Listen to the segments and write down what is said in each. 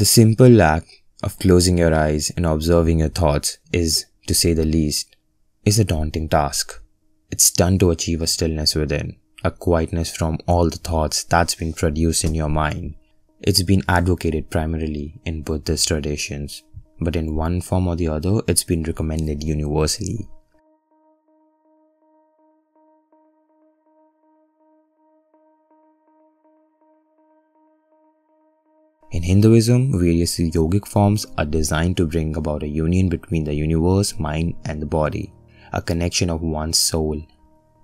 The simple act of closing your eyes and observing your thoughts is, to say the least, is a daunting task. It's done to achieve a stillness within, a quietness from all the thoughts that's been produced in your mind. It's been advocated primarily in Buddhist traditions, but in one form or the other, it's been recommended universally. In Hinduism, various yogic forms are designed to bring about a union between the universe, mind, and the body, a connection of one's soul,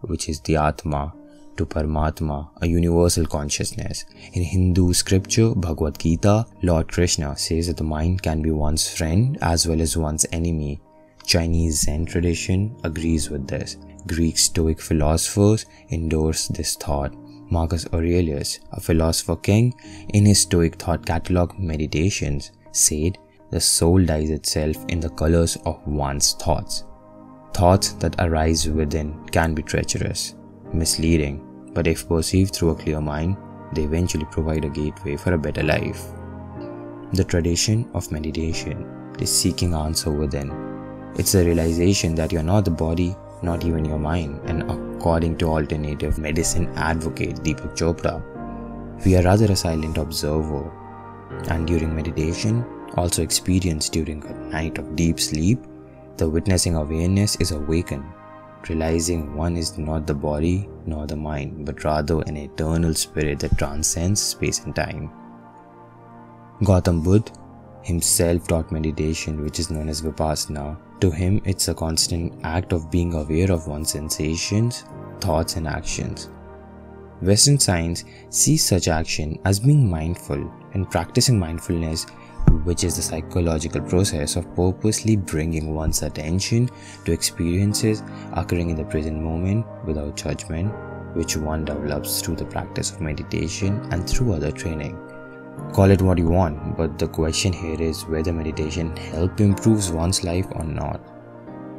which is the Atma, to Paramatma, a universal consciousness. In Hindu scripture, Bhagavad Gita, Lord Krishna says that the mind can be one's friend as well as one's enemy. Chinese Zen tradition agrees with this. Greek Stoic philosophers endorse this thought. Marcus Aurelius, a philosopher king, in his Stoic thought catalogue Meditations, said, The soul dyes itself in the colors of one's thoughts. Thoughts that arise within can be treacherous, misleading, but if perceived through a clear mind, they eventually provide a gateway for a better life. The tradition of meditation is seeking answer within. It's the realization that you're not the body, not even your mind, and according to alternative medicine advocate Deepak Chopra, we are rather a silent observer. And during meditation, also experienced during a night of deep sleep, the witnessing awareness is awakened realizing one is not the body nor the mind, but rather an eternal spirit that transcends space and time. Gautam Buddha himself taught meditation, which is known as Vipassana. To him, it's a constant act of being aware of one's sensations, thoughts, and actions. Western science sees such action as being mindful, and practicing mindfulness which is the psychological process of purposely bringing one's attention to experiences occurring in the present moment without judgment, which one develops through the practice of meditation and through other training. Call it what you want, but the question here is whether meditation help improves one's life or not.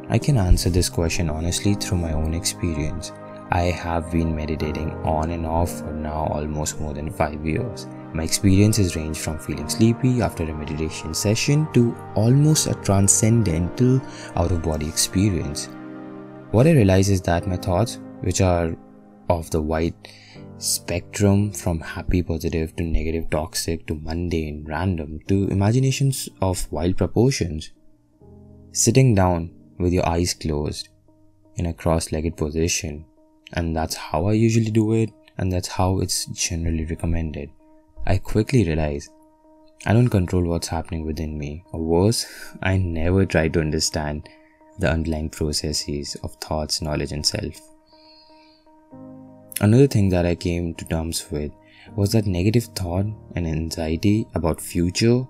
I can answer this question honestly through my own experience. I have been meditating on and off for now almost more than 5 years. My experiences range from feeling sleepy after a meditation session to almost a transcendental out of body experience. What I realize is that my thoughts, which are of the wide spectrum from happy positive to negative toxic to mundane random to imaginations of wild proportions, sitting down with your eyes closed in a cross legged position, and that's how I usually do it, and that's how it's generally recommended. I quickly realize I don't control what's happening within me, or worse, I never try to understand the underlying processes of thoughts, knowledge, and self. Another thing that I came to terms with was that negative thought and anxiety about future,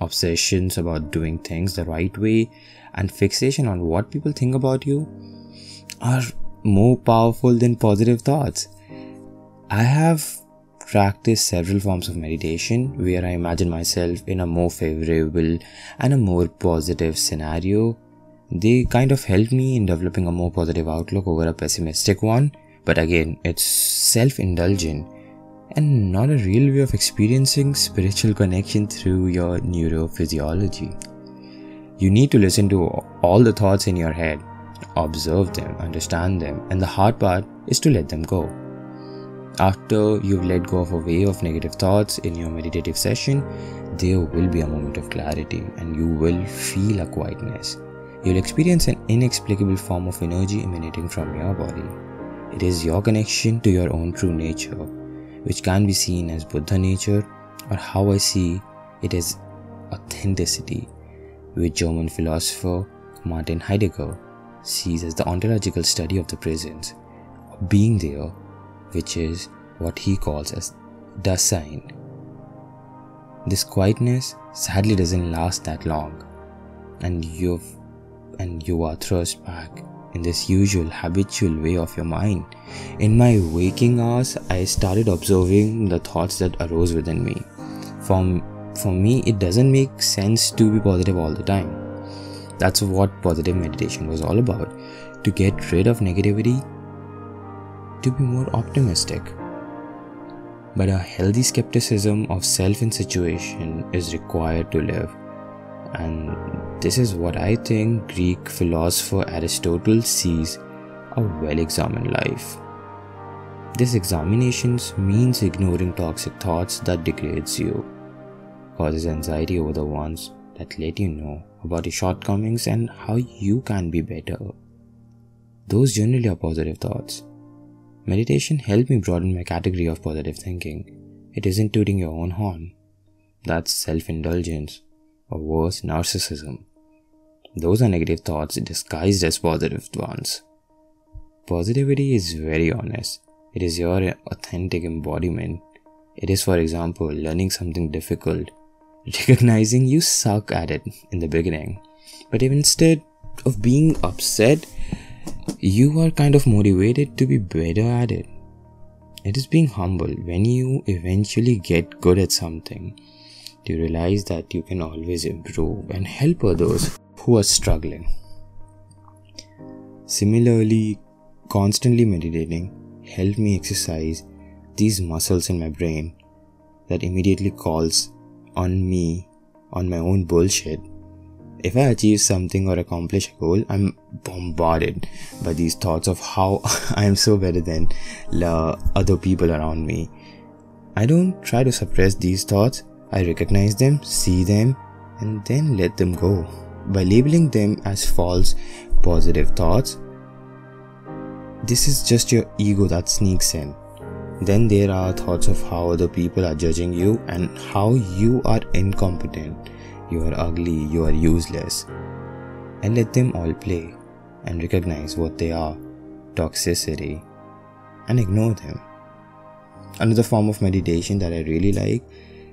obsessions about doing things the right way, and fixation on what people think about you are more powerful than positive thoughts. I have practiced several forms of meditation where I imagine myself in a more favorable and a more positive scenario. They kind of help me in developing a more positive outlook over a pessimistic one, but again, it's self indulgent and not a real way of experiencing spiritual connection through your neurophysiology. You need to listen to all the thoughts in your head, observe them, understand them, and the hard part is to let them go. After you've let go of a wave of negative thoughts in your meditative session, there will be a moment of clarity and you will feel a quietness. You'll experience an inexplicable form of energy emanating from your body. It is your connection to your own true nature, which can be seen as Buddha nature or how I see it as authenticity, which German philosopher Martin Heidegger sees as the ontological study of the presence, of being there which is what he calls as Dasein. This quietness sadly doesn't last that long, and you've and you are thrust back in this usual habitual way of your mind. In my waking hours, I started observing the thoughts that arose within me. For, for me, it doesn't make sense to be positive all the time. That's what positive meditation was all about to get rid of negativity to be more optimistic. but a healthy skepticism of self and situation is required to live. And this is what I think Greek philosopher Aristotle sees a well examined life. This examinations means ignoring toxic thoughts that degrades you, causes anxiety over the ones that let you know about your shortcomings and how you can be better. Those generally are positive thoughts. Meditation helped me broaden my category of positive thinking. It isn't tooting your own horn. That's self indulgence, or worse, narcissism. Those are negative thoughts disguised as positive ones. Positivity is very honest. It is your authentic embodiment. It is, for example, learning something difficult, recognizing you suck at it in the beginning, but if instead of being upset, you are kind of motivated to be better at it. It is being humble when you eventually get good at something. You realize that you can always improve and help others who are struggling. Similarly, constantly meditating helped me exercise these muscles in my brain that immediately calls on me on my own bullshit. If I achieve something or accomplish a goal, I'm bombarded by these thoughts of how I am so better than the other people around me. I don't try to suppress these thoughts, I recognize them, see them, and then let them go. By labeling them as false positive thoughts, this is just your ego that sneaks in. Then there are thoughts of how other people are judging you and how you are incompetent, you are ugly, you are useless. And let them all play and recognize what they are toxicity and ignore them. Another form of meditation that I really like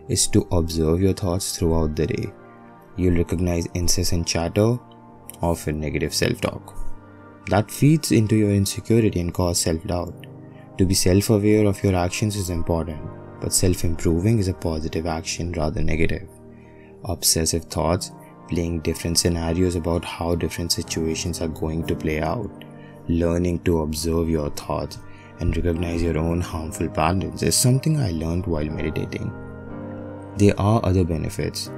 is to observe your thoughts throughout the day. You'll recognize incessant chatter, often negative self talk that feeds into your insecurity and cause self doubt. To be self aware of your actions is important, but self improving is a positive action rather negative. Obsessive thoughts, playing different scenarios about how different situations are going to play out, learning to observe your thoughts and recognize your own harmful patterns is something I learned while meditating. There are other benefits.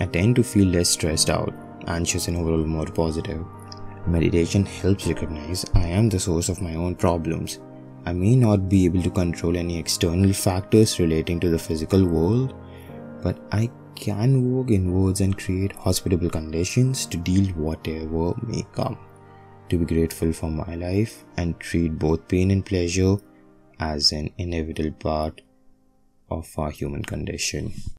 I tend to feel less stressed out, anxious, and overall more positive. Meditation helps recognize I am the source of my own problems. I may not be able to control any external factors relating to the physical world, but I can work inwards and create hospitable conditions to deal whatever may come. To be grateful for my life and treat both pain and pleasure as an inevitable part of our human condition.